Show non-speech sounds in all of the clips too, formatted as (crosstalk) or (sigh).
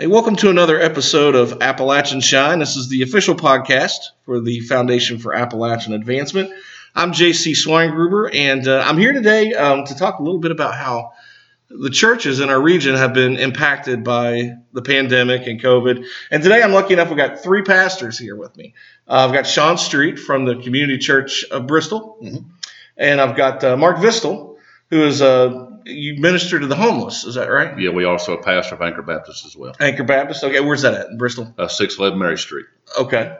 Hey, welcome to another episode of Appalachian Shine. This is the official podcast for the Foundation for Appalachian Advancement. I'm JC Swinegruber, and uh, I'm here today um, to talk a little bit about how the churches in our region have been impacted by the pandemic and COVID. And today I'm lucky enough, we've got three pastors here with me. Uh, I've got Sean Street from the Community Church of Bristol, mm-hmm. and I've got uh, Mark Vistel, who is a you minister to the homeless. Is that right? Yeah, we also a pastor of Anchor Baptist as well. Anchor Baptist. Okay, where's that at? In Bristol. Uh, Six eleven Mary Street. Okay,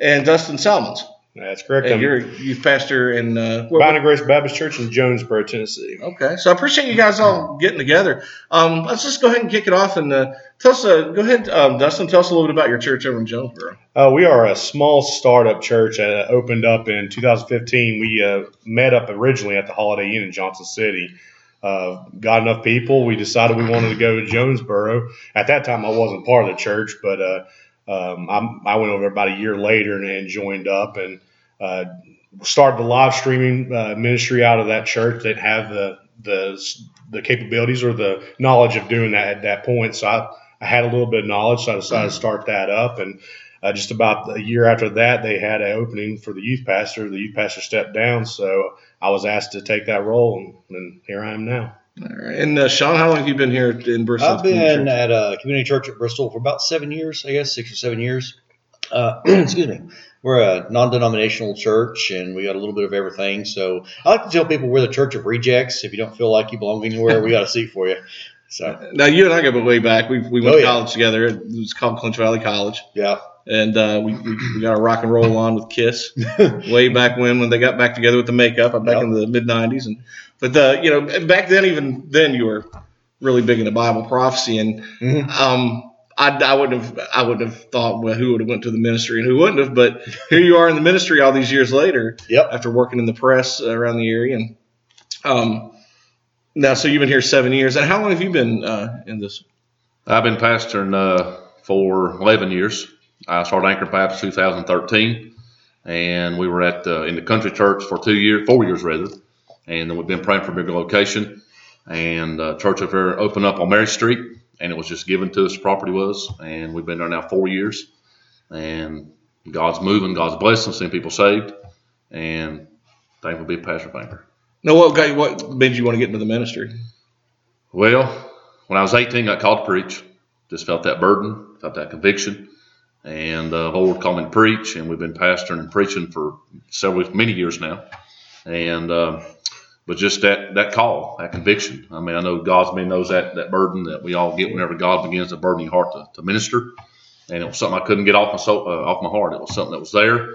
and Dustin Salmons. That's correct. And you're a youth pastor in uh, Bound Grace Baptist Church in Jonesboro, Tennessee. Okay, so I appreciate you guys all getting together. Um, let's just go ahead and kick it off and uh, tell us. Uh, go ahead, um, Dustin. Tell us a little bit about your church over in Jonesboro. Uh, we are a small startup church. that opened up in 2015. We uh, met up originally at the Holiday Inn in Johnson City uh, got enough people. We decided we wanted to go to Jonesboro. At that time, I wasn't part of the church, but uh, um, I, went over about a year later and, and joined up and uh, started the live streaming uh, ministry out of that church. That have the the the capabilities or the knowledge of doing that at that point. So I, I had a little bit of knowledge, so I decided to start that up and. Uh, just about a year after that, they had an opening for the youth pastor. The youth pastor stepped down, so I was asked to take that role, and, and here I am now. All right. And uh, Sean, how long have you been here in Bristol? I've been at a community church at Bristol for about seven years, I guess, six or seven years. Uh, (clears throat) excuse me. We're a non-denominational church, and we got a little bit of everything. So I like to tell people we're the church of rejects. If you don't feel like you belong anywhere, we got a seat for you. So now you and I go way back. We we went oh, to college together. It was called Clinch Valley College. Yeah and uh, we, we, we, got a rock and roll on with Kiss (laughs) way back when when they got back together with the makeup. I'm back yep. in the mid '90s, and but uh, you know back then even then you were really big into Bible prophecy, and mm-hmm. um, I, I wouldn't have I wouldn't have thought well, who would have went to the ministry and who wouldn't have, but (laughs) here you are in the ministry all these years later. Yep. After working in the press around the area, and um, now so you've been here seven years, and how long have you been uh, in this? I've been pastoring uh, for 11 years. I started Anchor Baptist 2013, and we were at uh, in the country church for two years, four years rather, and then we've been praying for a bigger location. And uh, church over there opened up on Mary Street, and it was just given to us. Property was, and we've been there now four years, and God's moving, God's blessing, seeing people saved, and thankful to be a pastor banker. Now, what got you, what made you want to get into the ministry? Well, when I was 18, I got called to preach. Just felt that burden, felt that conviction and uh, Lord called me to preach, and we've been pastoring and preaching for several many years now, and uh, but just that that call, that conviction. I mean, I know God's man knows that that burden that we all get whenever God begins to burden your heart to, to minister, and it was something I couldn't get off my soul, uh, off my heart. It was something that was there,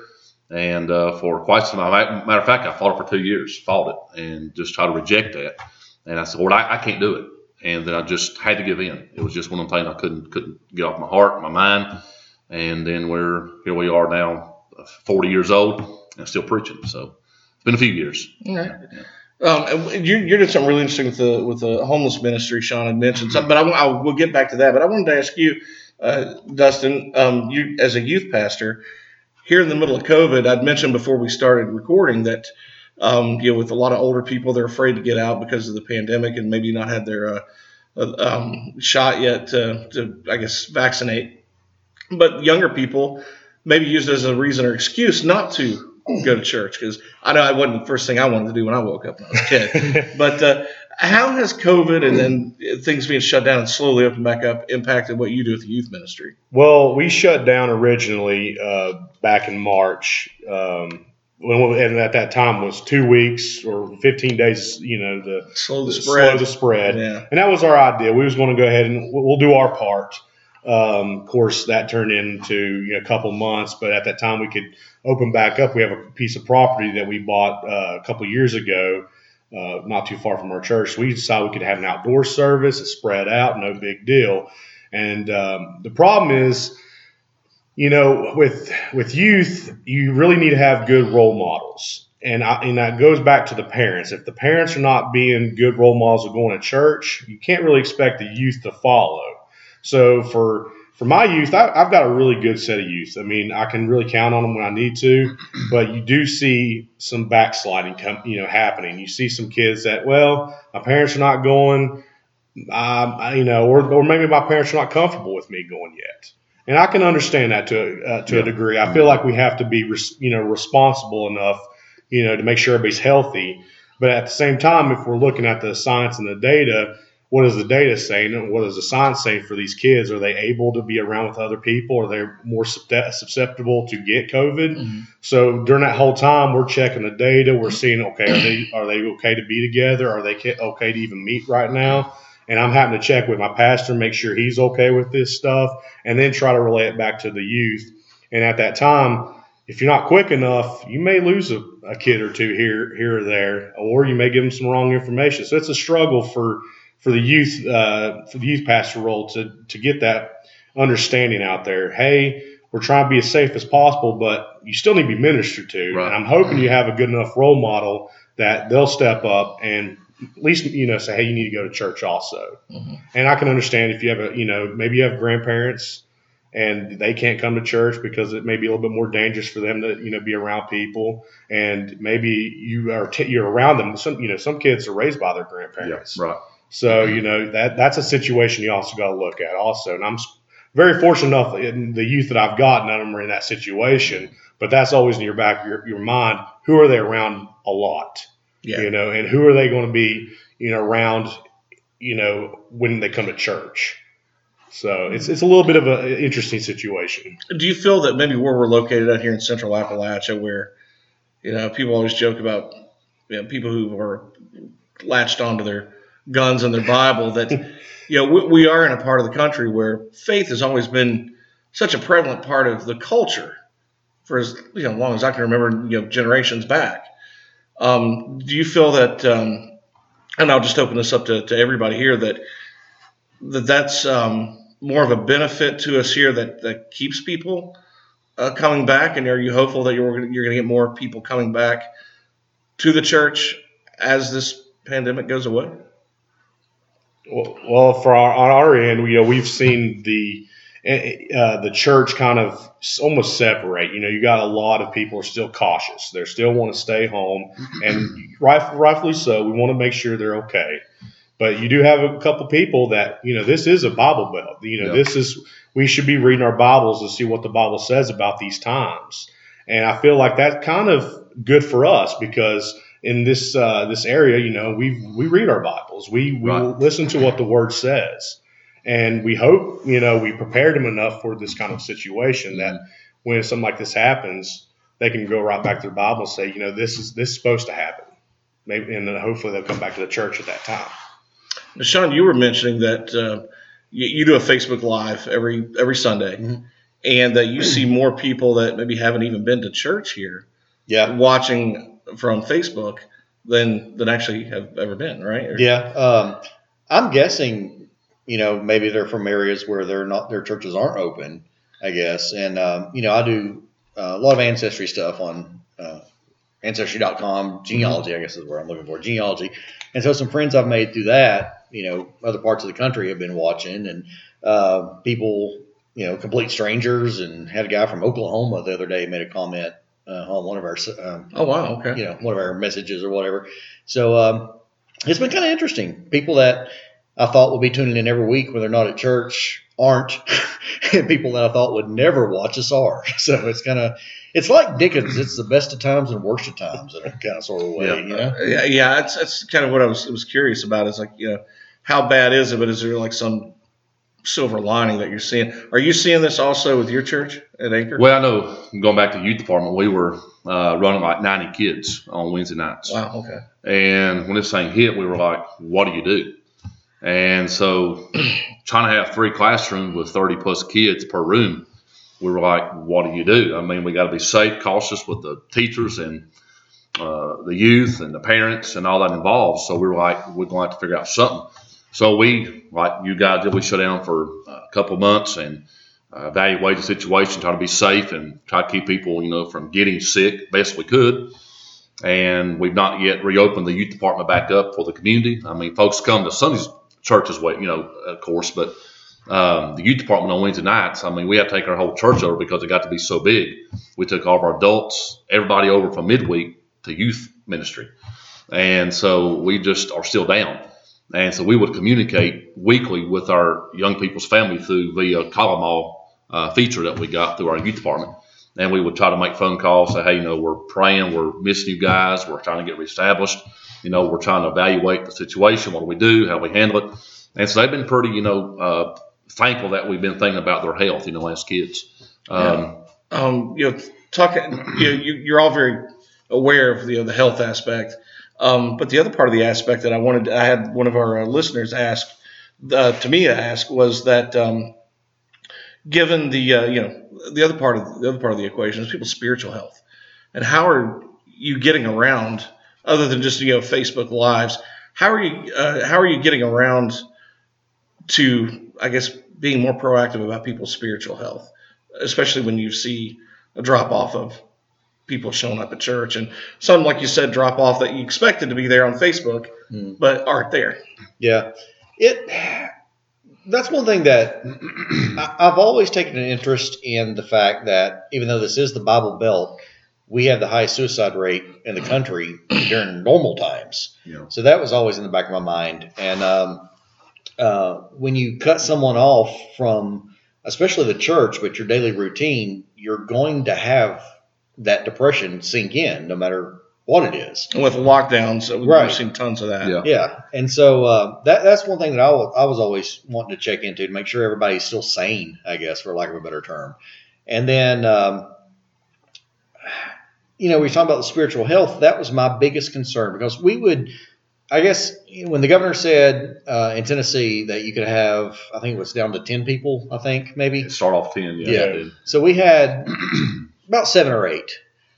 and uh, for quite some time. Matter of fact, I fought it for two years, fought it, and just tried to reject that. And I said, Lord, I, I can't do it. And then I just had to give in. It was just one of the things I couldn't couldn't get off my heart, my mind and then we're here we are now, 40 years old and still preaching. So it's been a few years. All right. Um, you, you're doing something really interesting with the with the homeless ministry. Sean had mentioned something, but I, I will get back to that. But I wanted to ask you, uh, Dustin, um, you as a youth pastor here in the middle of COVID, I'd mentioned before we started recording that um, you know with a lot of older people, they're afraid to get out because of the pandemic and maybe not had their uh, uh, um, shot yet to, to I guess vaccinate but younger people maybe use it as a reason or excuse not to go to church because I know I wasn't the first thing I wanted to do when I woke up when I was a kid. (laughs) but uh, how has COVID and then things being shut down and slowly open back up impacted what you do with the youth ministry? Well, we shut down originally uh, back in March. Um, and at that time was two weeks or 15 days, you know, the slow the spread. Slow the spread. Yeah. And that was our idea. We was going to go ahead and we'll do our part. Um, of course, that turned into you know, a couple months, but at that time we could open back up. We have a piece of property that we bought uh, a couple years ago, uh, not too far from our church. We decided we could have an outdoor service. It's spread out, no big deal. And um, the problem is, you know, with with youth, you really need to have good role models. And, I, and that goes back to the parents. If the parents are not being good role models of going to church, you can't really expect the youth to follow. So for for my youth, I, have got a really good set of youth. I mean, I can really count on them when I need to, but you do see some backsliding, come, you know, happening. You see some kids that, well, my parents are not going. um, you know, or, or maybe my parents are not comfortable with me going yet. And I can understand that to uh, to Yeah. a degree. I feel like we have to be, res, you know, responsible enough, you know, to make sure everybody's healthy. But at the same time, if we're looking at the science and the data, what is the data saying, and what is the science saying for these kids? Are they able to be around with other people? Are they more susceptible to get COVID? Mhm. So during that whole time, we're checking the data. We're seeing, okay, are they are they okay to be together? Are they okay to even meet right now? And I'm having to check with my pastor, make sure he's okay with this stuff, and then try to relay it back to the youth. And at that time, if you're not quick enough, you may lose a, a kid or two here here or there, or you may give them some wrong information. So it's a struggle for for the youth uh, for the youth pastor role to to get that understanding out there. Hey, we're trying to be as safe as possible, but you still need to be ministered to. Right. And I'm hoping you have a good enough role model that they'll step up and at least you know say, hey, you need to go to church also. Mhm. And I can understand if you have a you know maybe you have grandparents and they can't come to church because it may be a little bit more dangerous for them to you know be around people and maybe you are t- you're around them some you know some kids are raised by their Yeah, grandparents right. So you know that that's a situation you also got to look at also. And I'm very fortunate enough in the youth that I've got, none of them are in that situation. But that's always in your back of your, your mind. Who are they around a lot? Yeah. You know, and who are they going to be? You know, around. You know, when they come to church. So it's it's a little bit of an interesting situation. Do you feel that maybe where we're located out here in Central Appalachia, where you know people always joke about you know, people who are latched onto their guns and their Bible, that you know we, we are in a part of the country where faith has always been such a prevalent part of the culture for as you know long as I can remember, you know generations back. Um, do you feel that? Um, and I'll just open this up to, to everybody here that that that's um, more of a benefit to us here that, that keeps people uh, coming back? And are you hopeful that you're, you're going to get more people coming back to the church as this pandemic goes away? Well, for our, on our end, you uh, know, we've seen the eh, eh, uh, the church kind of almost separate. You know, you got a lot of people are still cautious. They still want to stay home, and right, rightfully so. We want to make sure they're okay. But you do have a couple people that you know this is a Bible belt. You know, Yeah. this is we should be reading our Bibles to see what the Bible says about these times. And I feel like that's kind of good for us because in this uh, this area, you know, we we read our Bibles. We we Right. listen to what the Word says, and we hope you know we prepared them enough for this kind of situation that when something like this happens, they can go right back to their Bible and say, you know, this is this is supposed to happen. Maybe, and then hopefully they'll come back to the church at that time. Now, Sean, you were mentioning that uh, you, you do a Facebook Live every every Sunday, Mhm. and that you see more people that maybe haven't even been to church here Yeah. watching from Facebook than than actually have ever been, right? Or- Yeah. Um, I'm guessing, you know, maybe they're from areas where they're not, their churches aren't open, I guess. And, um, you know, I do uh, a lot of ancestry stuff on uh, ancestry.com, genealogy, I guess is where I'm looking for, genealogy. And so some friends I've made through that, you know, other parts of the country have been watching and uh, people, you know, complete strangers and had a guy from Oklahoma the other day made a comment uh, on one of our um, Oh wow. Okay. you know one of our messages or whatever. So um, it's been kind of interesting. People that I thought would be tuning in every week when they're not at church aren't, and (laughs) people that I thought would never watch us are. (laughs) So it's kind of it's like Dickens. It's the best of times and worst of times in a kind of sort of way. Yeah. You know? Yeah, yeah. That's that's kind of what I was was curious about. Is like you know, how bad is it? But is there like some silver lining that you're seeing? Are you seeing this also with your church at Anchor? Well, I know going back to the youth department, we were uh, running like 90 kids on Wednesday nights. Wow. Okay. And when this thing hit, we were like, what do you do? And so (clears throat) trying to have three classrooms with 30 plus kids per room, we were like, what do you do? I mean, we got to be safe, cautious with the teachers and uh, the youth and the parents and all that involved. So we were like, we're going to have to figure out something. So we, like you guys did, we shut down for a couple months and uh, evaluate the situation, try to be safe and try to keep people, you know, from getting sick best we could and we've not yet reopened the youth department back up for the community. I mean, folks come to Sunday's church as well, you know, of course, but um, the youth department on Wednesday nights, I mean, we have to take our whole church over because it got to be so big. We took all of our adults, everybody over from midweek to youth ministry. And so we just are still down. And so we would communicate weekly with our young people's family through via Call-Em-All uh, feature that we got through our youth department. And we would try to make phone calls, say, hey, you know, we're praying, we're missing you guys, we're trying to get reestablished. You know, we're trying to evaluate the situation. What do we do? How do we handle it? And so they've been pretty, you know, uh, thankful that we've been thinking about their health, you know, as kids. Um, um, you know, talking, you know, you, you're all very aware of the, the health aspect. Um, but the other part of the aspect that I wanted, I had one of our uh, listeners ask, uh, to me ask was that, um, given the, uh, you know, the other part of the other part of the equation is people's spiritual health, and how are you getting around other than just you know Facebook lives? How are you, uh, how are you getting around to, I guess, being more proactive about people's spiritual health, especially when you see a drop off of people showing up at church and some, like you said, drop off that you expected to be there on Facebook, Hmm. but aren't there. Yeah, it. That's one thing that (clears throat) I've always taken an interest in the fact that even though this is the Bible Belt, we have the highest suicide rate in the country (clears throat) during normal times. Yeah. So that was always in the back of my mind. And um, uh, when you cut someone off from, especially the church, but your daily routine, you're going to have that depression sink in, no matter what it is. And with lockdowns, we've Right. seen tons of that. Yeah. Yeah, and so uh, that that's one thing that I wa- I was always wanting to check into to make sure everybody's still sane, I guess, for lack of a better term. And then, um, you know, we talking about the spiritual health. That was my biggest concern because we would, I guess, when the governor said uh, in Tennessee that you could have, I think it was down to ten people, I think maybe. start off 10, yeah. Yeah. So we had about seven or eight.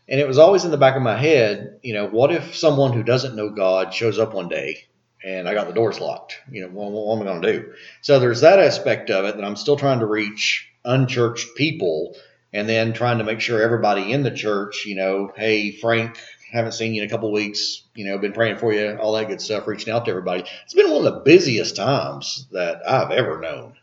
And it was always in the back of my head, you know, what if someone who doesn't know God shows up one day and I got the doors locked? You know, what, am I going to do? So there's that aspect of it that I'm still trying to reach unchurched people and then trying to make sure everybody in the church, you know, hey, Frank, haven't seen you in a couple weeks, you know, been praying for you, all that good stuff, reaching out to everybody. It's been one of the busiest times that I've ever known,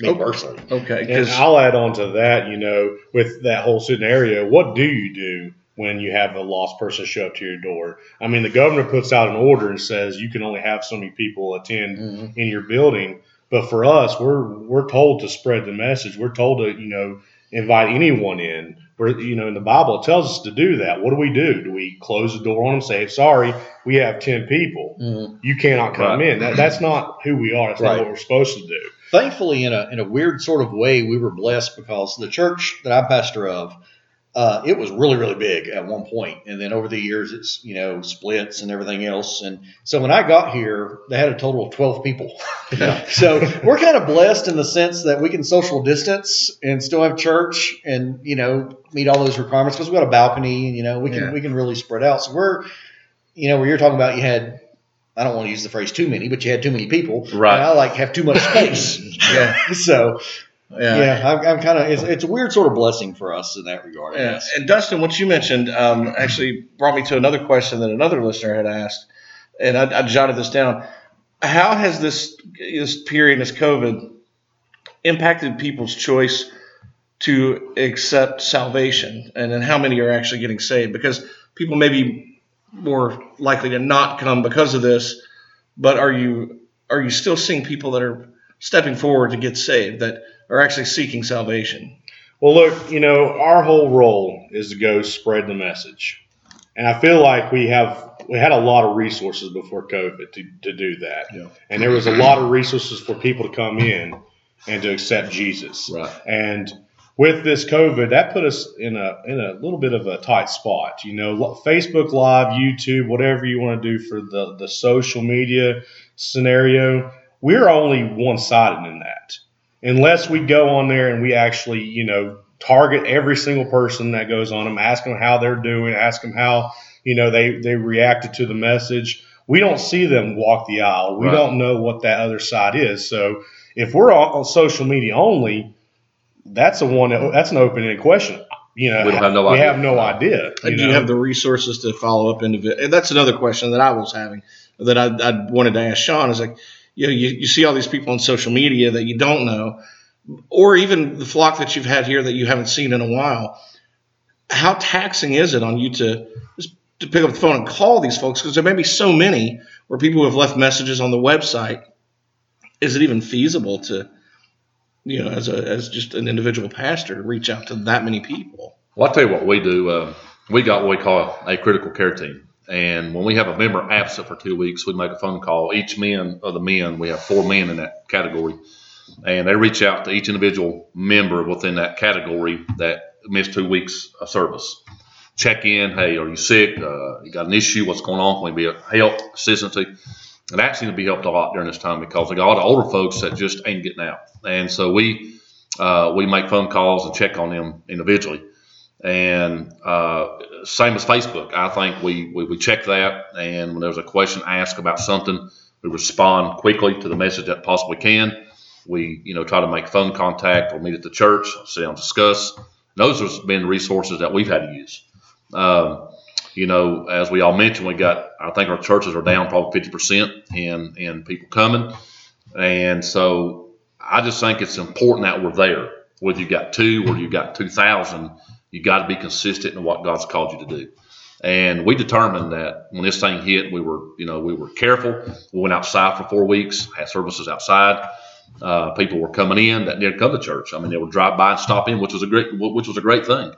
me Oh. personally. Okay, And I'll add on to that, you know, with that whole scenario, what do you do when you have a lost person show up to your door? I mean, the governor puts out an order and says you can only have so many people attend Mhm. in your building. But for us, we're we're told to spread the message. We're told to, you know, invite anyone in. We're, you know, in the Bible, it tells us to do that. What do we do? Do we close the door on them, say, sorry, we have 10 people. Mhm. You cannot come Right. in. That, that's not who we are. That's Right. not what we're supposed to do. Thankfully in a in a weird sort of way we were blessed because the church that I'm pastor of uh, it was really really big at one point and then over the years it's you know splits and everything else and so when I got here they had a total of 12 people (laughs) Yeah. (laughs) so we're kind of blessed in the sense that we can social distance and still have church and you know meet all those requirements because we got a balcony and you know we can Yeah. we can really spread out so we're you know where you're talking about you had I don't want to use the phrase too many, but you had too many people. Right. And I like have too much space. (laughs) Yeah. So yeah. yeah, I'm, I'm kind of it's, it's a weird sort of blessing for us in that regard. Yeah. And Dustin, what you mentioned um, actually brought me to another question that another listener had asked, and I, I jotted this down. How has this this period, this COVID, impacted people's choice to accept salvation, and then how many are actually getting saved? Because people may be more likely to not come because of this, but are you are you still seeing people that are stepping forward to get saved that are actually seeking salvation? Well, look, you know, our whole role is to go spread the message, and I feel like we have we had a lot of resources before COVID to, to do that, Yeah. and there was a lot of resources for people to come in and to accept Jesus. Right. And with this COVID, that put us in a in a little bit of a tight spot. You know, Facebook Live, YouTube, whatever you want to do for the the social media scenario, we're only one sided in that. Unless we go on there and we actually, you know, target every single person that goes on them, ask them how they're doing, ask them how, you know, they they reacted to the message. We don't see them walk the aisle. We Right. don't know what that other side is. So if we're on, on social media only, that's a one. That's an open-ended question. You know, We have no we idea. have no idea. Uh, and do you have the resources to follow up individual? And that's another question that I was having that I, I wanted to ask Sean is like, you know, you, you see all these people on social media that you don't know, or even the flock that you've had here that you haven't seen in a while. How taxing is it on you to just to pick up the phone and call these folks because there may be so many where people have left messages on the website. Is it even feasible to, you know, as a as just an individual pastor to reach out to that many people? Well, I'll tell you what we do. Uh, we got what we call a critical care team. And when we have a member absent for two weeks, we make a phone call. Each men of the men, we have four men in that category, and they reach out to each individual member within that category that missed two weeks of service. Check in. Hey, are you sick? Uh, you got an issue? What's going on? Can we be a help, assistance? And that actually, to be helped a lot during this time because we got a lot of older folks that just ain't getting out, and so we uh, we make phone calls and check on them individually. And uh, same as Facebook, I think we, we, we check that, and when there's a question asked about something, we respond quickly to the message that possibly can. We you know try to make phone contact or meet at the church, sit down, discuss. Those have been resources that we've had to use. Um, you know, as we all mentioned, we got I think our churches are down probably fifty percent in in people coming, and so I just think it's important that we're there. Whether you got two or you got two thousand, you got to be consistent in what God's called you to do. And we determined that when this thing hit, we were, you know, we were careful. We went outside for four weeks, had services outside. Uh, people were coming in that didn't come to church. I mean, they would drive by and stop in, which was a great, which was a great thing.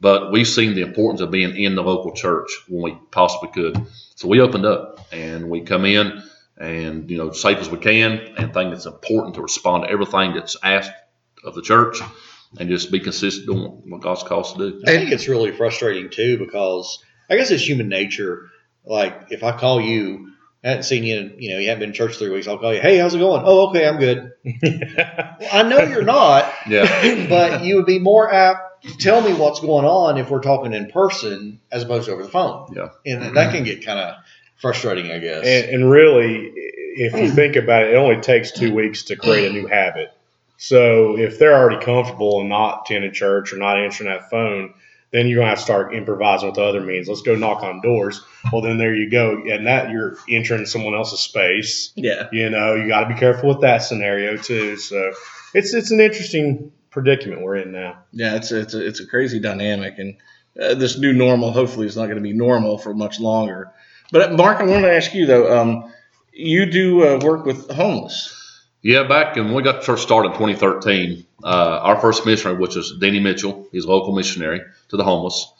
But we've seen the importance of being in the local church when we possibly could. So we opened up and we come in and you know safe as we can, and think it's important to respond to everything that's asked of the church and just be consistent doing what God's called us to do. I think it's really frustrating too because I guess it's human nature. Like if I call you, I hadn't seen you, you know, you haven't been in church three weeks. I'll call you. Hey, how's it going? Oh, okay, I'm good. (laughs) well, I know you're not, Yeah, but you would be more apt to tell me what's going on if we're talking in person as opposed to over the phone. Yeah. and that mm-hmm. can get kind of frustrating, I guess. And, and really, if you think about it, it only takes two weeks to create a new habit. So if they're already comfortable and not attending church or not answering that phone, then you're gonna have to start improvising with other means. Let's go knock on doors. Well, then there you go, and that you're entering someone else's space. Yeah. You know, you got to be careful with that scenario too. So it's it's an interesting predicament we're in now. Yeah, it's a, it's a, it's a crazy dynamic, and uh, this new normal hopefully is not going to be normal for much longer. But uh, Mark, I wanted to ask you though. Um, you do uh, work with homeless. yeah. Back when we got the church started in 2013, uh, our first missionary, which is Denny Mitchell, he's a local missionary to the homeless,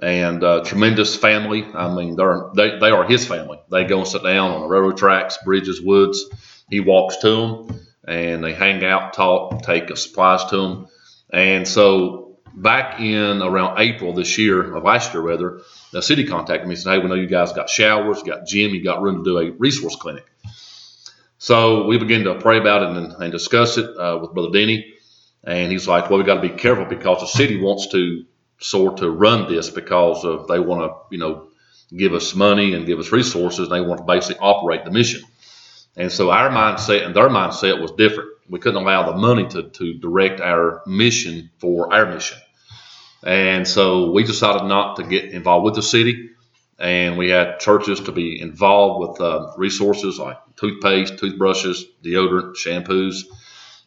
and uh, tremendous family. I mean, they're they, they are his family. They go and sit down on the railroad tracks, bridges, woods. He walks to them, and they hang out, talk, take supplies to them, and so back in around April this year, of last year rather, the city contacted me and said, Hey, we know you guys got showers, got gym, you got room to do a resource clinic. So we began to pray about it and, and discuss it uh, with Brother Denny. And he's like, Well, we got to be careful because the city wants to sort of run this because of they want to, you know, give us money and give us resources. And they want to basically operate the mission. And so our mindset and their mindset was different. We couldn't allow the money to, to direct our mission for our mission. And so we decided not to get involved with the city. And we had churches to be involved with uh, resources like toothpaste, toothbrushes, deodorant, shampoos,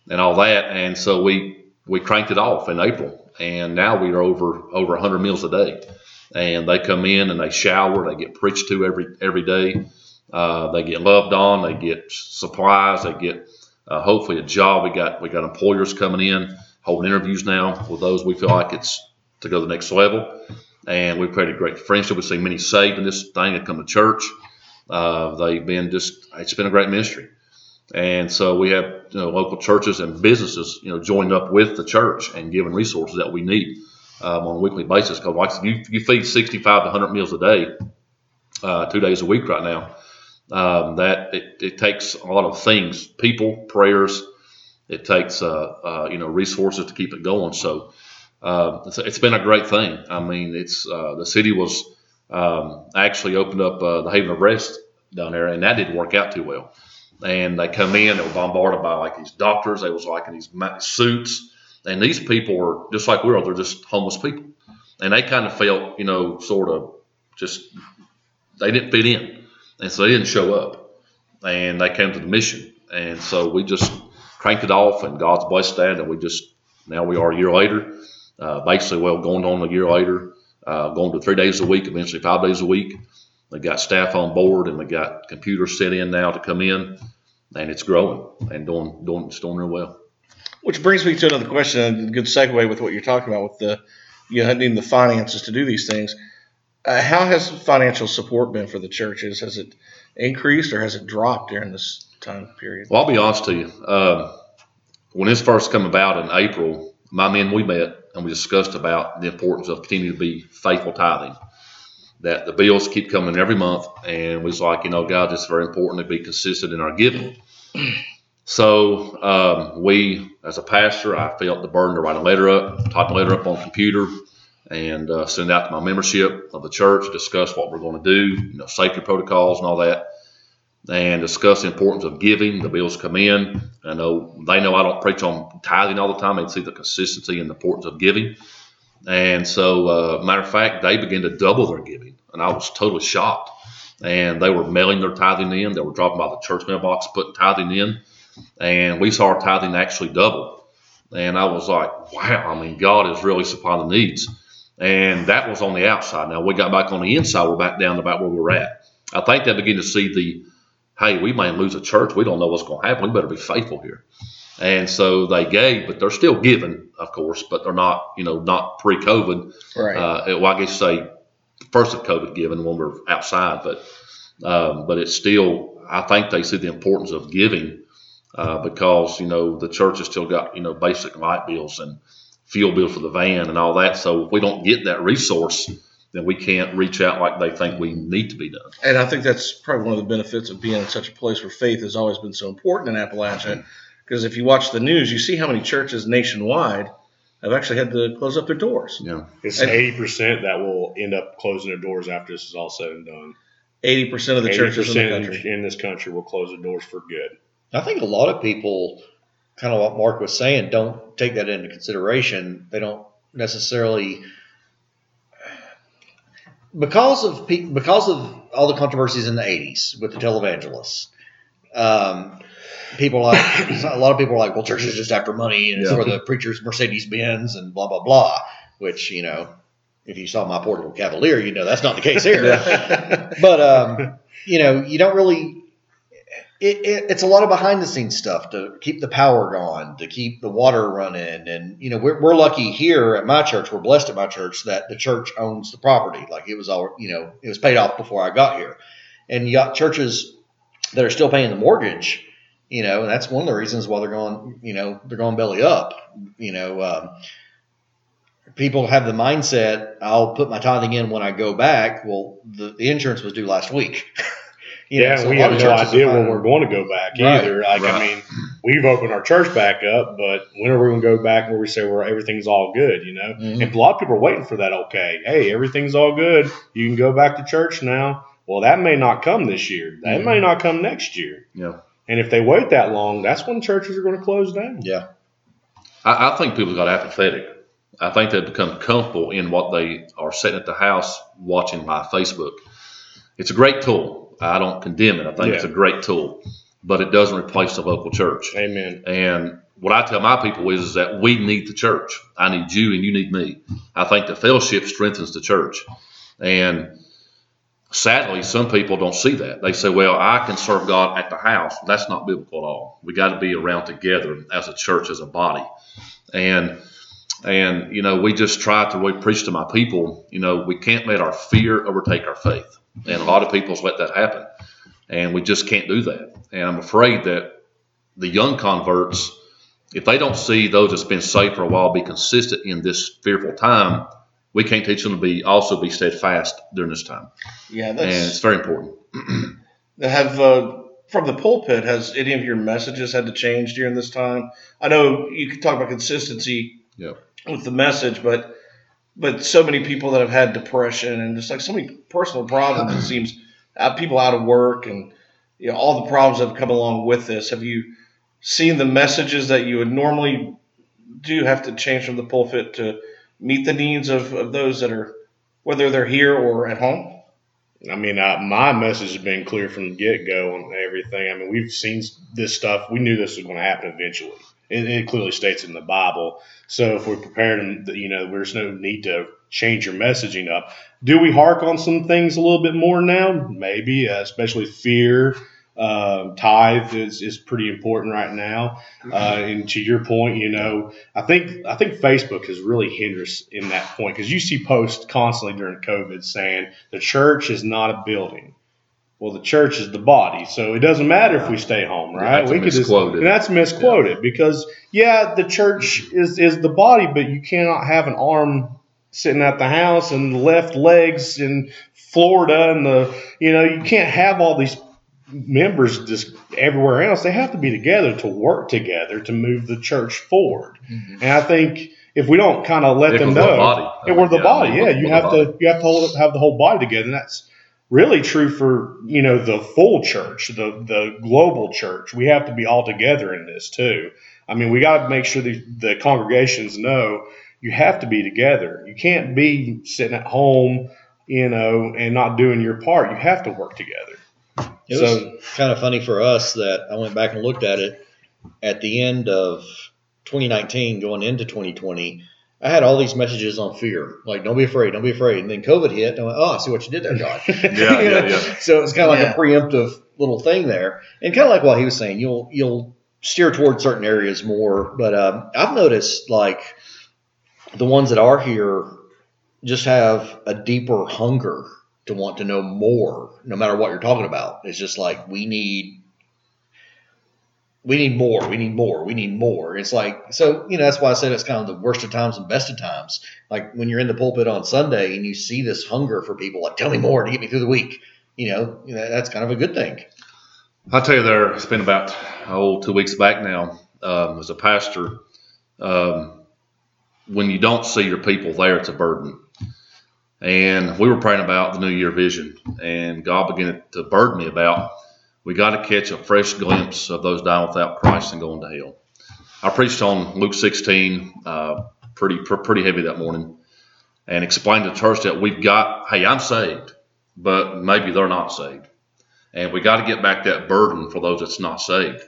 and all that. And so we, we cranked it off in April. And now we are over over 100 meals a day. And they come in and they shower, they get preached to every every day. Uh, they get loved on, they get supplies, they get uh, hopefully a job. We got we got employers coming in, holding interviews now with those we feel like it's to go to the next level. And we've created great friendship. We've seen many saved in this thing that come to church. Uh, they've been just it's been a great ministry. And so we have you know, local churches and businesses, you know, joined up with the church and giving resources that we need um, on a weekly basis. Because like you, you feed 65 to 100 meals a day, uh, two days a week right now, um, that it, it takes a lot of things, people, prayers. It takes uh, uh, you know resources to keep it going. So uh, it's, it's been a great thing. I mean, it's uh, the city was um, actually opened up uh, the Haven of Rest down there, and that didn't work out too well. And they come in, they were bombarded by like these doctors. They was like in these suits, and these people were just like we are. They're just homeless people, and they kind of felt, you know, sort of just they didn't fit in, and so they didn't show up, and they came to the mission, and so we just cranked it off, and God's blessed that, and we just now we are a year later, uh, basically, well, going on a year later, uh, going to three days a week, eventually five days a week. They got staff on board and they got computers set in now to come in, and it's growing and doing doing it's doing real well. Which brings me to another question, a good segue with what you're talking about with the you know, needing the finances to do these things. Uh, how has financial support been for the churches? Has it increased or has it dropped during this time period? Well, I'll be honest to you. Um, when this first came about in April, my men we met and we discussed about the importance of continuing to be faithful tithing. That the bills keep coming every month, and we was like, you know, God, it's very important to be consistent in our giving. (clears throat) So um, we, as a pastor, I felt the burden to write a letter up, type a letter up on computer, and uh, send out to my membership of the church, discuss what we're going to do, you know, safety protocols and all that, and discuss the importance of giving. The bills come in. I know they know I don't preach on tithing all the time. They see the consistency and the importance of giving. And so, uh, matter of fact, they began to double their giving, and I was totally shocked. And they were mailing their tithing in. They were dropping by the church mailbox, putting tithing in and we saw our tithing actually double. And I was like, wow, I mean, God is really supplying the needs. And that was on the outside. Now we got back on the inside, we're back down to about where we're at. I think they begin to see the, hey, we may lose a church. We don't know what's going to happen. We better be faithful here. And so they gave, but they're still giving, of course, but they're not, you know, not pre-COVID. Right. Uh, well, I guess say first of COVID giving when we're outside, but um, but it's still, I think they see the importance of giving uh, because you know the church has still got you know basic light bills and fuel bill for the van and all that. So if we don't get that resource, then we can't reach out like they think we need to be done. And I think that's probably one of the benefits of being in such a place where faith has always been so important in Appalachia. Because if you watch the news, you see how many churches nationwide have actually had to close up their doors. Yeah, It's eighty percent that will end up closing their doors after this is all said and done. Eighty percent of the Eighty churches in the country. in this country will close their doors for good. I think a lot of people, kind of what Mark was saying, don't take that into consideration. They don't necessarily, because of because of all the controversies in the '80s with the televangelists. Um, people like a lot of people are like, well, church is just after money, and it's Yeah. for the preachers' Mercedes Benz and blah blah blah. Which you know, if you saw my portable Cavalier, you know that's not the case here. (laughs) but um, you know, you don't really. It, it, it's a lot of behind the scenes stuff to keep the power going, to keep the water running, and you know we're, we're lucky here at my church. We're blessed at my church that the church owns the property. Like it was all you know, it was paid off before I got here, and you got churches that are still paying the mortgage. You know, and that's one of the reasons why they're going. You know, they're going belly up. You know, um, people have the mindset I'll put my tithing in when I go back. Well, the, the insurance was due last week. (laughs) You know, yeah, so we have no idea when we're going to go back Right, either. Like, I mean, we've opened our church back up, but when are we going to go back where we say where everything's all good? You know, Mhm. and a lot of people are waiting for that. Okay, hey, everything's all good. You can go back to church now. Well, that may not come this year. That Mhm. may not come next year. yeah. And if they wait that long, that's when churches are going to close down. Yeah. I, I think people got apathetic. I think they've become comfortable in what they are sitting at the house watching my Facebook. It's a great tool. I don't condemn it. I think it's a great tool, but it doesn't replace the local church. Amen. And what I tell my people is, is that we need the church. I need you and you need me. I think the fellowship strengthens the church. And sadly, some people don't see that. They say, well, I can serve God at the house. That's not biblical at all. We got to be around together as a church, as a body. And and you know, we just try to really preach to my people, you know, we can't let our fear overtake our faith. And a lot of people's let that happen. And we just can't do that. And I'm afraid that the young converts, if they don't see those that's been saved for a while be consistent in this fearful time, we can't teach them to be also be steadfast during this time. Yeah, and it's that's very important. (clears throat) have uh, from the pulpit. Has any of your messages had to change during this time? I know you could talk about consistency Yeah. With the message, but but so many people that have had depression and just like so many personal problems. It seems people out of work and you know all the problems that have come along with this. Have you seen the messages that you would normally do have to change from the pulpit to meet the needs of, of those that are whether they're here or at home? I mean, my message has been clear from the get go on everything. I mean, we've seen this stuff. We knew this was going to happen eventually. It, it clearly states in the Bible. So if we're prepared, and you know, there's no need to change your messaging up. Do we hark on some things a little bit more now? Maybe, uh, especially fear. Uh, tithe is, is pretty important right now. Uh, and to your point, you know, I think I think Facebook is really hindered in that point because you see posts constantly during COVID saying the church is not a building. Well, the church is the body, so it doesn't matter if we stay home, right? That's we could just misquoted. and that's misquoted because yeah, the church is is the body, but you cannot have an arm sitting at the house and the left legs in Florida and the you know you can't have all these members just everywhere else. They have to be together to work together to move the church forward. Mm-hmm. And I think if we don't kind of let If them we're the know, body. yeah, we're the Yeah, body. Yeah, you have to you have to hold, have the whole body together, and that's really true for you know the full church, the the global church. We have to be all together in this too. I mean, we got to make sure the, the congregations know you have to be together. You can't be sitting at home, you know, and not doing your part. You have to work together. It So- was kind of funny for us that I went back and looked at it at the end of 2019, going into 2020. I had all these messages on fear, like "Don't be afraid, don't be afraid." And then COVID hit, and I went, "Oh, I see what you did there, (laughs) God. Yeah, (laughs) yeah, yeah. So it's kind of like Yeah. a preemptive little thing there, and kind of like what he was saying. You'll you'll steer towards certain areas more, but um, I've noticed like the ones that are here just have a deeper hunger to want to know more, no matter what you're talking about. It's just like we need. We need more. We need more. We need more. It's like so, you know. That's why I said it's kind of the worst of times and best of times. Like when you're in the pulpit on Sunday and you see this hunger for people, like tell me more to get me through the week. You know, that's kind of a good thing. I'll tell you there, it's been about, oh, two weeks back now, um, as a pastor, um, when you don't see your people there, it's a burden. And we were praying about the New Year vision, and God began to burden me about we got to catch a fresh glimpse of those dying without Christ and going to hell. I preached on Luke 16, uh, pretty pr- pretty heavy that morning, and explained to the church that we've got, hey, I'm saved, but maybe they're not saved. And we got to get back that burden for those that's not saved.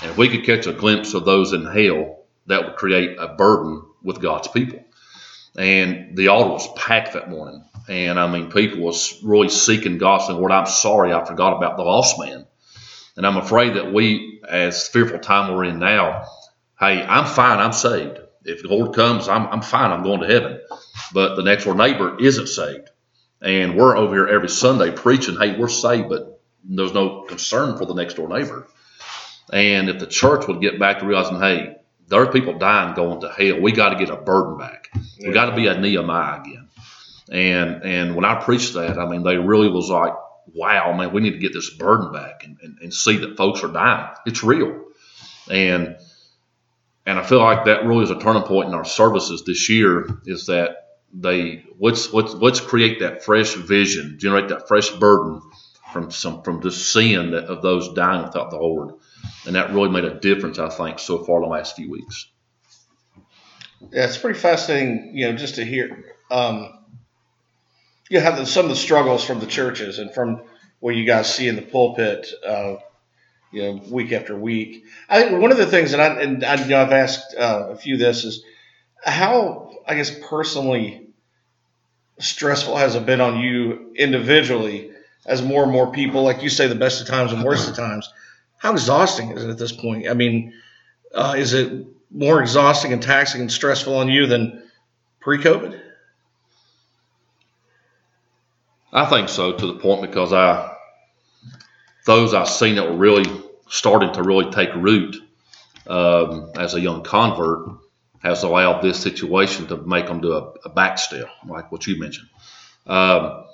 And if we could catch a glimpse of those in hell, that would create a burden with God's people. And the altar was packed that morning. And I mean, people was really seeking God, saying, Lord, I'm sorry I forgot about the lost man. And I'm afraid that we, as fearful time we're in now, hey, I'm fine, I'm saved. If the Lord comes, I'm, I'm fine, I'm going to heaven. But the next door neighbor isn't saved. And we're over here every Sunday preaching, hey, we're saved, but there's no concern for the next door neighbor. And if the church would get back to realizing, hey, there are people dying going to hell, we got to get a burden back. We got to be a Nehemiah again. And and when I preached that, I mean, they really was like, wow, man, we need to get this burden back and, and, and see that folks are dying. It's real. And and I feel like that really is a turning point in our services this year is that they let's let's let's create that fresh vision, generate that fresh burden from some from just seeing that of those dying without the Lord, and that really made a difference, I think, so far the last few weeks. Yeah, it's pretty fascinating, you know, just to hear. Um, you have the, some of the struggles from the churches and from what you guys see in the pulpit, uh, you know, week after week. I think one of the things that I and I, you know, I've asked uh, a few this is how I guess personally stressful has it been on you individually as more and more people, like you say, the best of times and worst of times. How exhausting is it at this point? I mean, uh, is it more exhausting and taxing and stressful on you than pre-COVID? I think so to the point because I those I've seen that were really starting to really take root um, as a young convert has allowed this situation to make them do a, a back like what you mentioned. Um,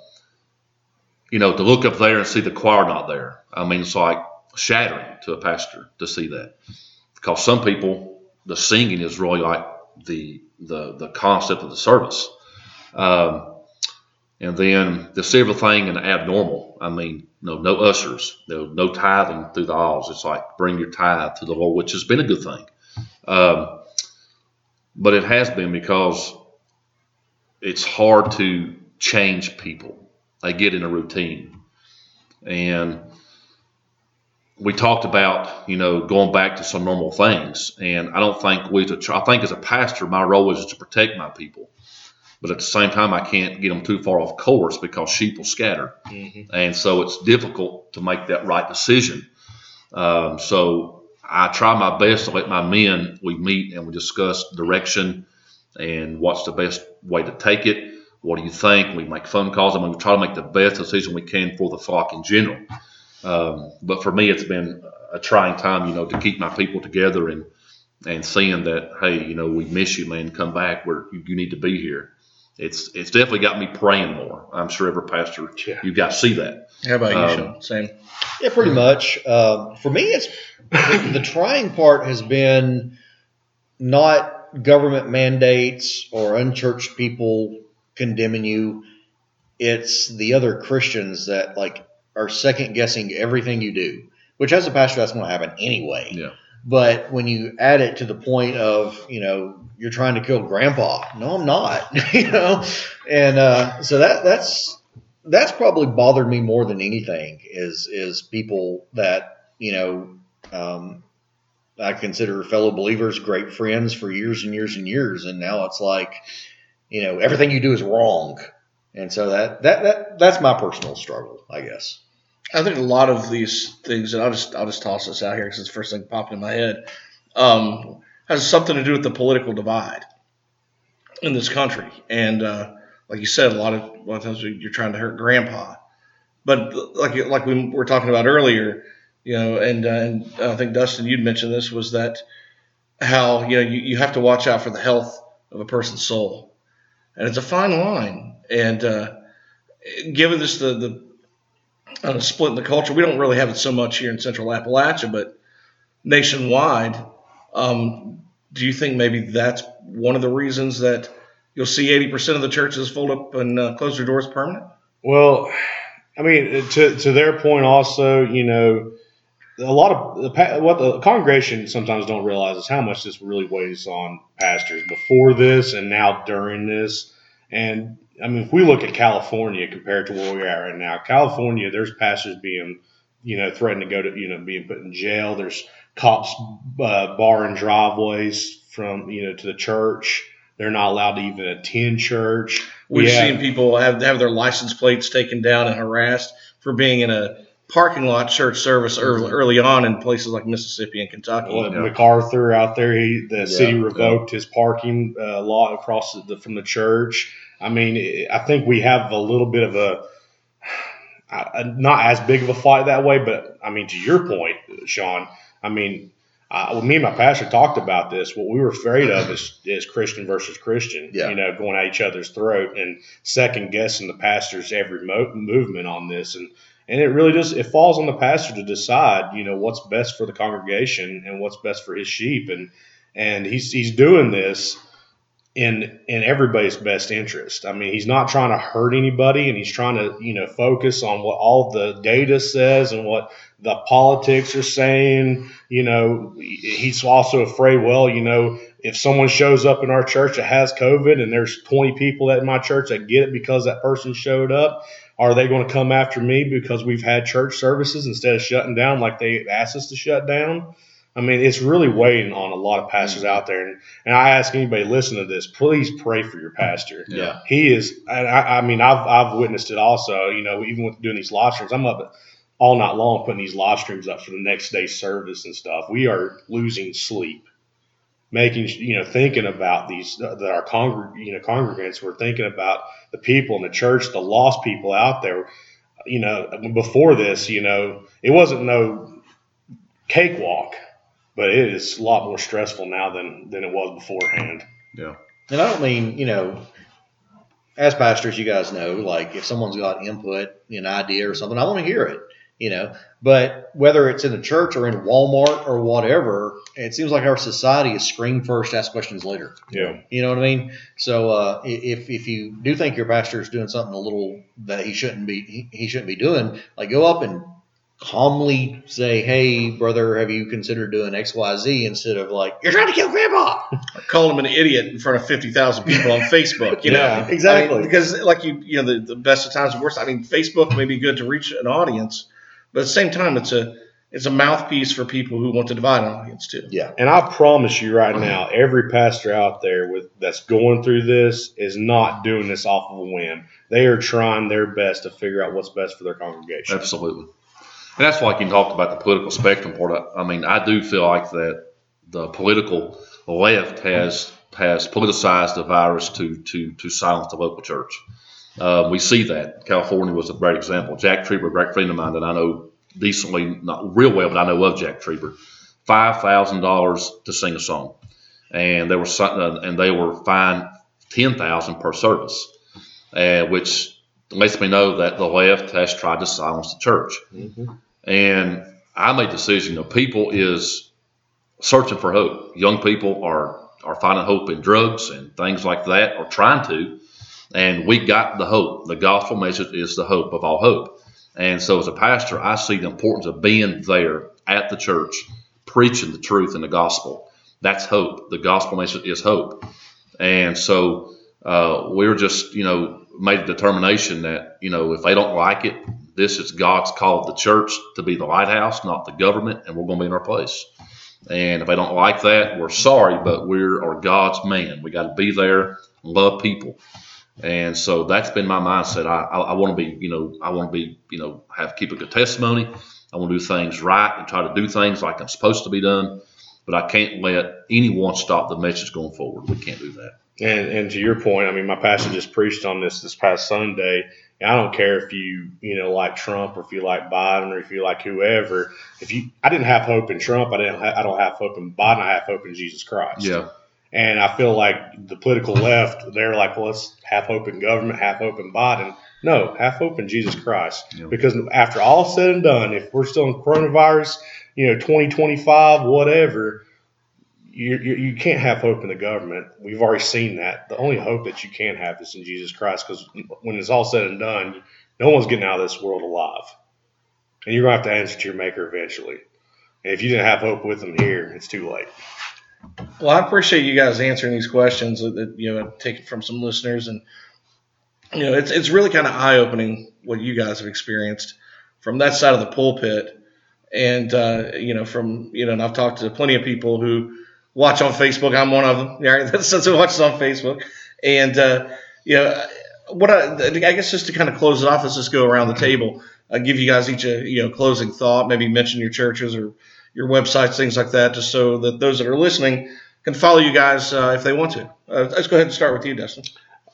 you know, to look up there and see the choir not there. I mean, it's like shattering to a pastor to see that because some people the singing is really like the the the concept of the service. Um, and then the silver thing and the abnormal. I mean, no, no ushers, no, no tithing through the aisles. It's like bring your tithe to the Lord, which has been a good thing. Um, but it has been because it's hard to change people. They get in a routine, and we talked about you know going back to some normal things. And I don't think we, I think as a pastor, my role is to protect my people but at the same time, I can't get them too far off course because sheep will scatter, Mhm. and so it's difficult to make that right decision. Um, so I try my best to let my men we meet and we discuss direction and what's the best way to take it. What do you think? We make phone calls. I mean, we try to make the best decision we can for the flock in general. Um, but for me, it's been a trying time, you know, to keep my people together and and seeing that, hey, you know, we miss you, man. Come back. Where you, you need to be here. It's it's definitely got me praying more. I'm sure every pastor Yeah. you guys see that. How about you, Um, Sean? Same. Yeah, pretty much. Um, for me, it's the, the trying part has been not government mandates or unchurched people condemning you. It's the other Christians that like are second guessing everything you do, which as a pastor, that's going to happen anyway. Yeah. But when you add it to the point of, you know, you're trying to kill grandpa. No, I'm not, (laughs) you know? And, uh, so that, that's, that's probably bothered me more than anything is, is people that, you know, um, I consider fellow believers great friends for years and years and years. And now it's like, you know, everything you do is wrong. And so that, that, that, that's my personal struggle, I guess. I think a lot of these things, and I'll just I'll just toss this out here because it's the first thing popped in my head, um, has something to do with the political divide in this country. And uh, like you said, a lot of a lot of times you're trying to hurt grandpa, but like like we were talking about earlier, you know, and uh, and I think Dustin, you'd mentioned this was that how you know you, you have to watch out for the health of a person's soul, and it's a fine line. And uh, given this the the uh, split in the culture. We don't really have it so much here in Central Appalachia, but nationwide. Um, do you think maybe that's one of the reasons that you'll see 80% of the churches fold up and uh, close their doors permanent? Well, I mean, to to their point, also, you know, a lot of the what the congregation sometimes don't realize is how much this really weighs on pastors before this and now during this. And I mean, if we look at California compared to where we are right now, California, there's pastors being, you know, threatened to go to, you know, being put in jail. There's cops uh, barring driveways from, you know, to the church. They're not allowed to even attend church. We've We have- seen people have have their license plates taken down and harassed for being in a parking lot church service early, early on in places like Mississippi and Kentucky. Well, Yeah. MacArthur out there, he, the city Yeah, revoked his parking uh, law across the, from the church. I mean, I think we have a little bit of a, not as big of a fight that way, but I mean, to your point, Sean, I mean, uh, when me and my pastor talked about this, what we were afraid of is, is Christian versus Christian, Yeah. you know, going at each other's throat and second guessing the pastor's every mo- movement on this. And, and it really just, it falls on the pastor to decide, you know, what's best for the congregation and what's best for his sheep. And, and he's, he's doing this in, in everybody's best interest. I mean, he's not trying to hurt anybody and he's trying to, you know, focus on what all the data says and what the politics are saying. You know, he's also afraid, well, you know, if someone shows up in our church that has COVID and there's 20 people at my church that get it because that person showed up, are they going to come after me because we've had church services instead of shutting down like they asked us to shut down? I mean, it's really weighing on a lot of pastors mm. out there. And, and I ask anybody listening to this, please pray for your pastor. Yeah. He is, and I, I mean, I've, I've witnessed it also, you know, even with doing these live streams, I'm up all night long putting these live streams up for the next day's service and stuff. We are losing sleep, making, you know, thinking about these, that our congreg, you know, congregants, we're thinking about the people in the church, the lost people out there. You know, before this, you know, it wasn't no cakewalk, but it is a lot more stressful now than, than it was beforehand. Yeah. And I don't mean, you know, as pastors, you guys know, like if someone's got input, an idea or something, I want to hear it, you know. But whether it's in the church or in Walmart or whatever, it seems like our society is scream first, ask questions later. Yeah. You know what I mean? So uh, if if you do think your pastor is doing something a little that he shouldn't be he, he shouldn't be doing, like go up and calmly say, "Hey, brother, have you considered doing X, Y, Z?" Instead of like, "You're trying to kill grandpa." Or call him an idiot in front of 50,000 people on Facebook, you know? Yeah, exactly. I mean, because, like you, you know, the, the best of times and worst. I mean, Facebook may be good to reach an audience, but at the same time, it's a it's a mouthpiece for people who want to divide an audience too. Yeah. And I promise you right now, every pastor out there with that's going through this is not doing this off of a whim. They are trying their best to figure out what's best for their congregation. Absolutely. And that's why you talked about the political spectrum part. I, mean, I do feel like that the political left has has politicized the virus to to to silence the local church. Uh, we see that. California was a great example. Jack Trieber, a great friend of mine that I know decently, not real well, but I know of Jack Trieber. Five thousand dollars to sing a song, and they were uh, and they were fined ten thousand per service, uh, which lets me know that the left has tried to silence the church. Mm-hmm. And I made a decision. You people is searching for hope. Young people are are finding hope in drugs and things like that, or trying to. And we got the hope. The gospel message is the hope of all hope. And so, as a pastor, I see the importance of being there at the church, preaching the truth in the gospel. That's hope. The gospel message is hope. And so, uh, we're just, you know, made a determination that, you know, if they don't like it, this is God's called the church to be the lighthouse, not the government, and we're going to be in our place. And if they don't like that, we're sorry, but we're are God's man. We got to be there, love people. And so that's been my mindset. I, I, I want to be, you know, I want to be, you know, have keep a good testimony. I want to do things right and try to do things like I'm supposed to be done. But I can't let anyone stop the message going forward. We can't do that. And and to your point, I mean, my pastor just preached on this this past Sunday. I don't care if you you know like Trump or if you like Biden or if you like whoever. If you, I didn't have hope in Trump. I didn't. Ha- I don't have hope in Biden. I have hope in Jesus Christ. Yeah. And I feel like the political left, they're like, well, let's have hope in government, have hope in Biden. No, have hope in Jesus Christ. Yeah. Because after all said and done, if we're still in coronavirus, you know, 2025, whatever, you, you, can't have hope in the government. We've already seen that. The only hope that you can have is in Jesus Christ because when it's all said and done, no one's getting out of this world alive. And you're to have to answer to your maker eventually. And if you didn't have hope with them here, it's too late. Well, I appreciate you guys answering these questions that, that you know taken from some listeners, and you know it's it's really kind of eye opening what you guys have experienced from that side of the pulpit, and uh, you know from you know and I've talked to plenty of people who watch on Facebook. I'm one of them. Yeah, (laughs) that's who watches on Facebook, and uh, you know what I, I guess just to kind of close it off, let's just go around the table. I give you guys each a you know closing thought, maybe mention your churches or your websites, things like that, just so that those that are listening can follow you guys uh, if they want to. Uh, let's go ahead and start with you, Dustin.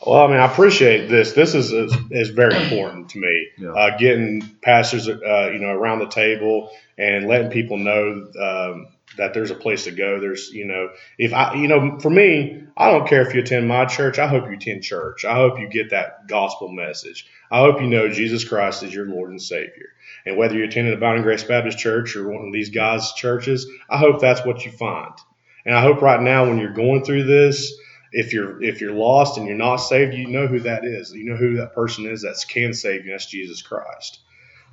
Well, I mean, I appreciate this. This is is, is very important to me. Yeah. Uh, getting pastors, uh, you know, around the table and letting people know um, that there's a place to go. There's, you know, if I, you know, for me, I don't care if you attend my church. I hope you attend church. I hope you get that gospel message. I hope you know Jesus Christ is your Lord and Savior. And whether you attend a Bounding Grace Baptist Church or one of these guys' churches, I hope that's what you find. And I hope right now, when you're going through this, if you're if you're lost and you're not saved, you know who that is. You know who that person is that can save you. That's Jesus Christ.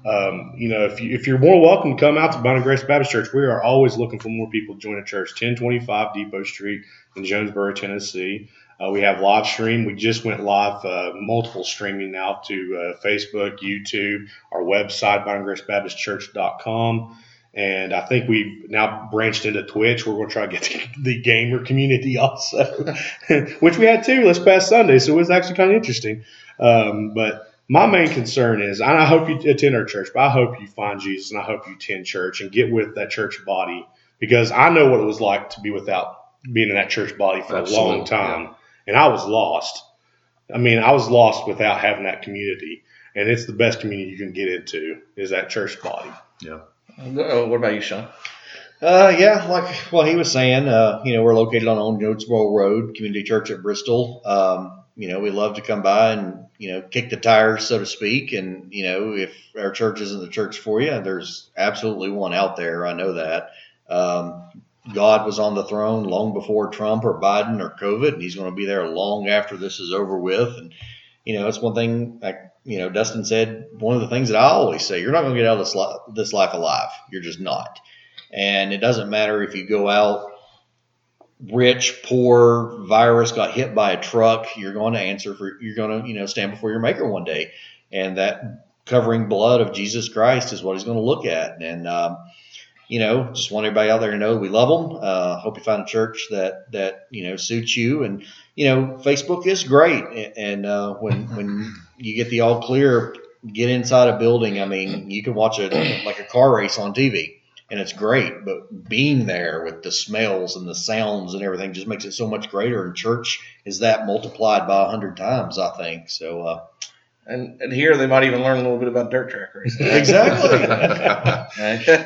Um, you know, if you if you're more welcome to come out to Bounding Grace Baptist Church, we are always looking for more people to join a church. 1025 Depot Street in Jonesborough, Tennessee. Uh, we have live stream. We just went live, uh, multiple streaming now to uh, Facebook, YouTube, our website, BoundingGraceBaptistChurch.com. And I think we've now branched into Twitch. We're going to try to get the (laughs) gamer community (laughs) also, (laughs) which we had too this past Sunday. So it was actually kind of interesting. Um, but my main concern is, and I hope you attend our church, but I hope you find Jesus and I hope you attend church and get with that church body because I know what it was like to be without being in that church body for a long Absolutely, time. And I was lost. I mean, I was lost without having that community. And it's the best community you can get into is that church body. Yeah. Uh, what about you, Sean? Uh, yeah, like well, he was saying, uh, you know, we're located on Old Jonesboro Road, Community Church at Bristol. Um, you know, we love to come by and you know kick the tires, so to speak. And you know, if our church isn't the church for you, there's absolutely one out there. I know that. Um, God was on the throne long before Trump or Biden or COVID, and He's going to be there long after this is over with. And you know, it's one thing like you know Dustin said. One of the things that I always say: you're not going to get out of this this life alive. You're just not. And it doesn't matter if you go out rich, poor, virus, got hit by a truck, you're going to answer for, you're going to, you know, stand before your maker one day. And that covering blood of Jesus Christ is what he's going to look at. And, um, you know, just want everybody out there to know we love them. Uh, hope you find a church that that you know suits you, and you know, Facebook is great. And uh, when when you get the all clear, get inside a building. I mean, you can watch it like a car race on TV, and it's great. But being there with the smells and the sounds and everything just makes it so much greater. And church is that multiplied by a hundred times, I think. So. Uh, And, and here they might even learn a little bit about dirt track racing. (laughs) exactly.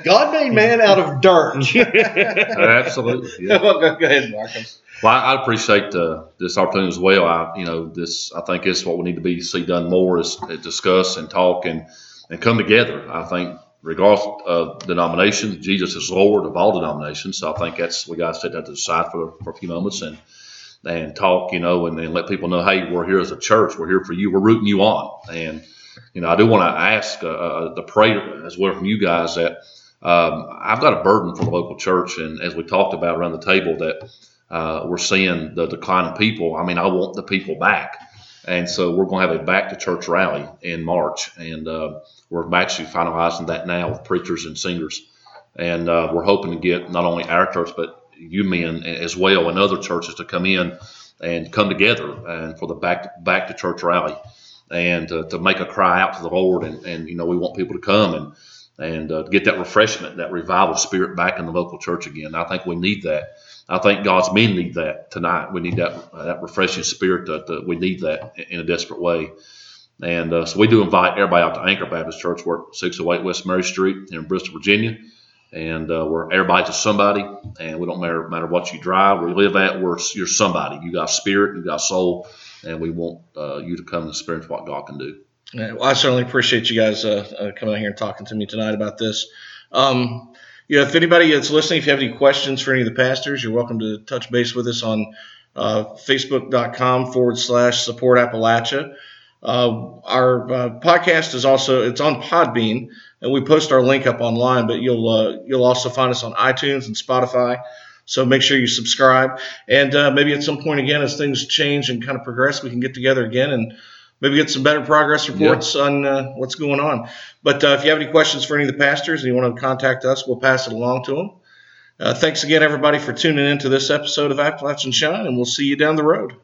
God made man out of dirt. (laughs) Absolutely. Yeah. well, go, go ahead, Markham. Well, I, I appreciate uh, this opportunity as well. I, you know, this I think is what we need to be see done more is uh, discuss and talk and and come together. I think regardless of denomination, Jesus is Lord of all denominations. So I think that's we got to set that to the side for, for a few moments and and talk, you know, and, and let people know, hey, we're here as a church. We're here for you. We're rooting you on. And you know, I do want to ask uh, uh, the prayer as well from you guys that um, I've got a burden for the local church, and as we talked about around the table, that uh, we're seeing the decline of people. I mean, I want the people back. And so we're going to have a back to church rally in March. And uh, we're actually finalizing that now with preachers and singers. And uh, we're hoping to get not only our church, but you men as well and other churches to come in and come together and for the back to, back to church rally and uh, to make a cry out to the Lord. And, and, you know, we want people to come and, and uh, get that refreshment, that revival spirit back in the local church again. I think we need that. I think God's men need that tonight. We need that uh, that refreshing spirit. That, that we need that in a desperate way. And uh, so we do invite everybody out to Anchor Baptist Church. We're at 608 West Mary Street in Bristol, Virginia. And uh, we're everybody's a somebody, and we don't matter matter what you drive, where you live at. We're you're somebody. You got spirit, you got soul, and we want uh, you to come and experience what God can do. Well, I certainly appreciate you guys uh, uh, coming out here and talking to me tonight about this. Um, you know, if anybody that's listening, if you have any questions for any of the pastors, you're welcome to touch base with us on uh, facebook.com forward slash support Appalachia. Uh, our uh, podcast is also it's on Podbean, and we post our link up online. But you'll uh, you'll also find us on iTunes and Spotify. So make sure you subscribe, and uh, maybe at some point again, as things change and kind of progress, we can get together again and maybe get some better progress reports on uh, what's going on. But uh, if you have any questions for any of the pastors and you want to contact us, we'll pass it along to them. Uh, thanks again, everybody, for tuning in to this episode of Appalachian Shine, and we'll see you down the road.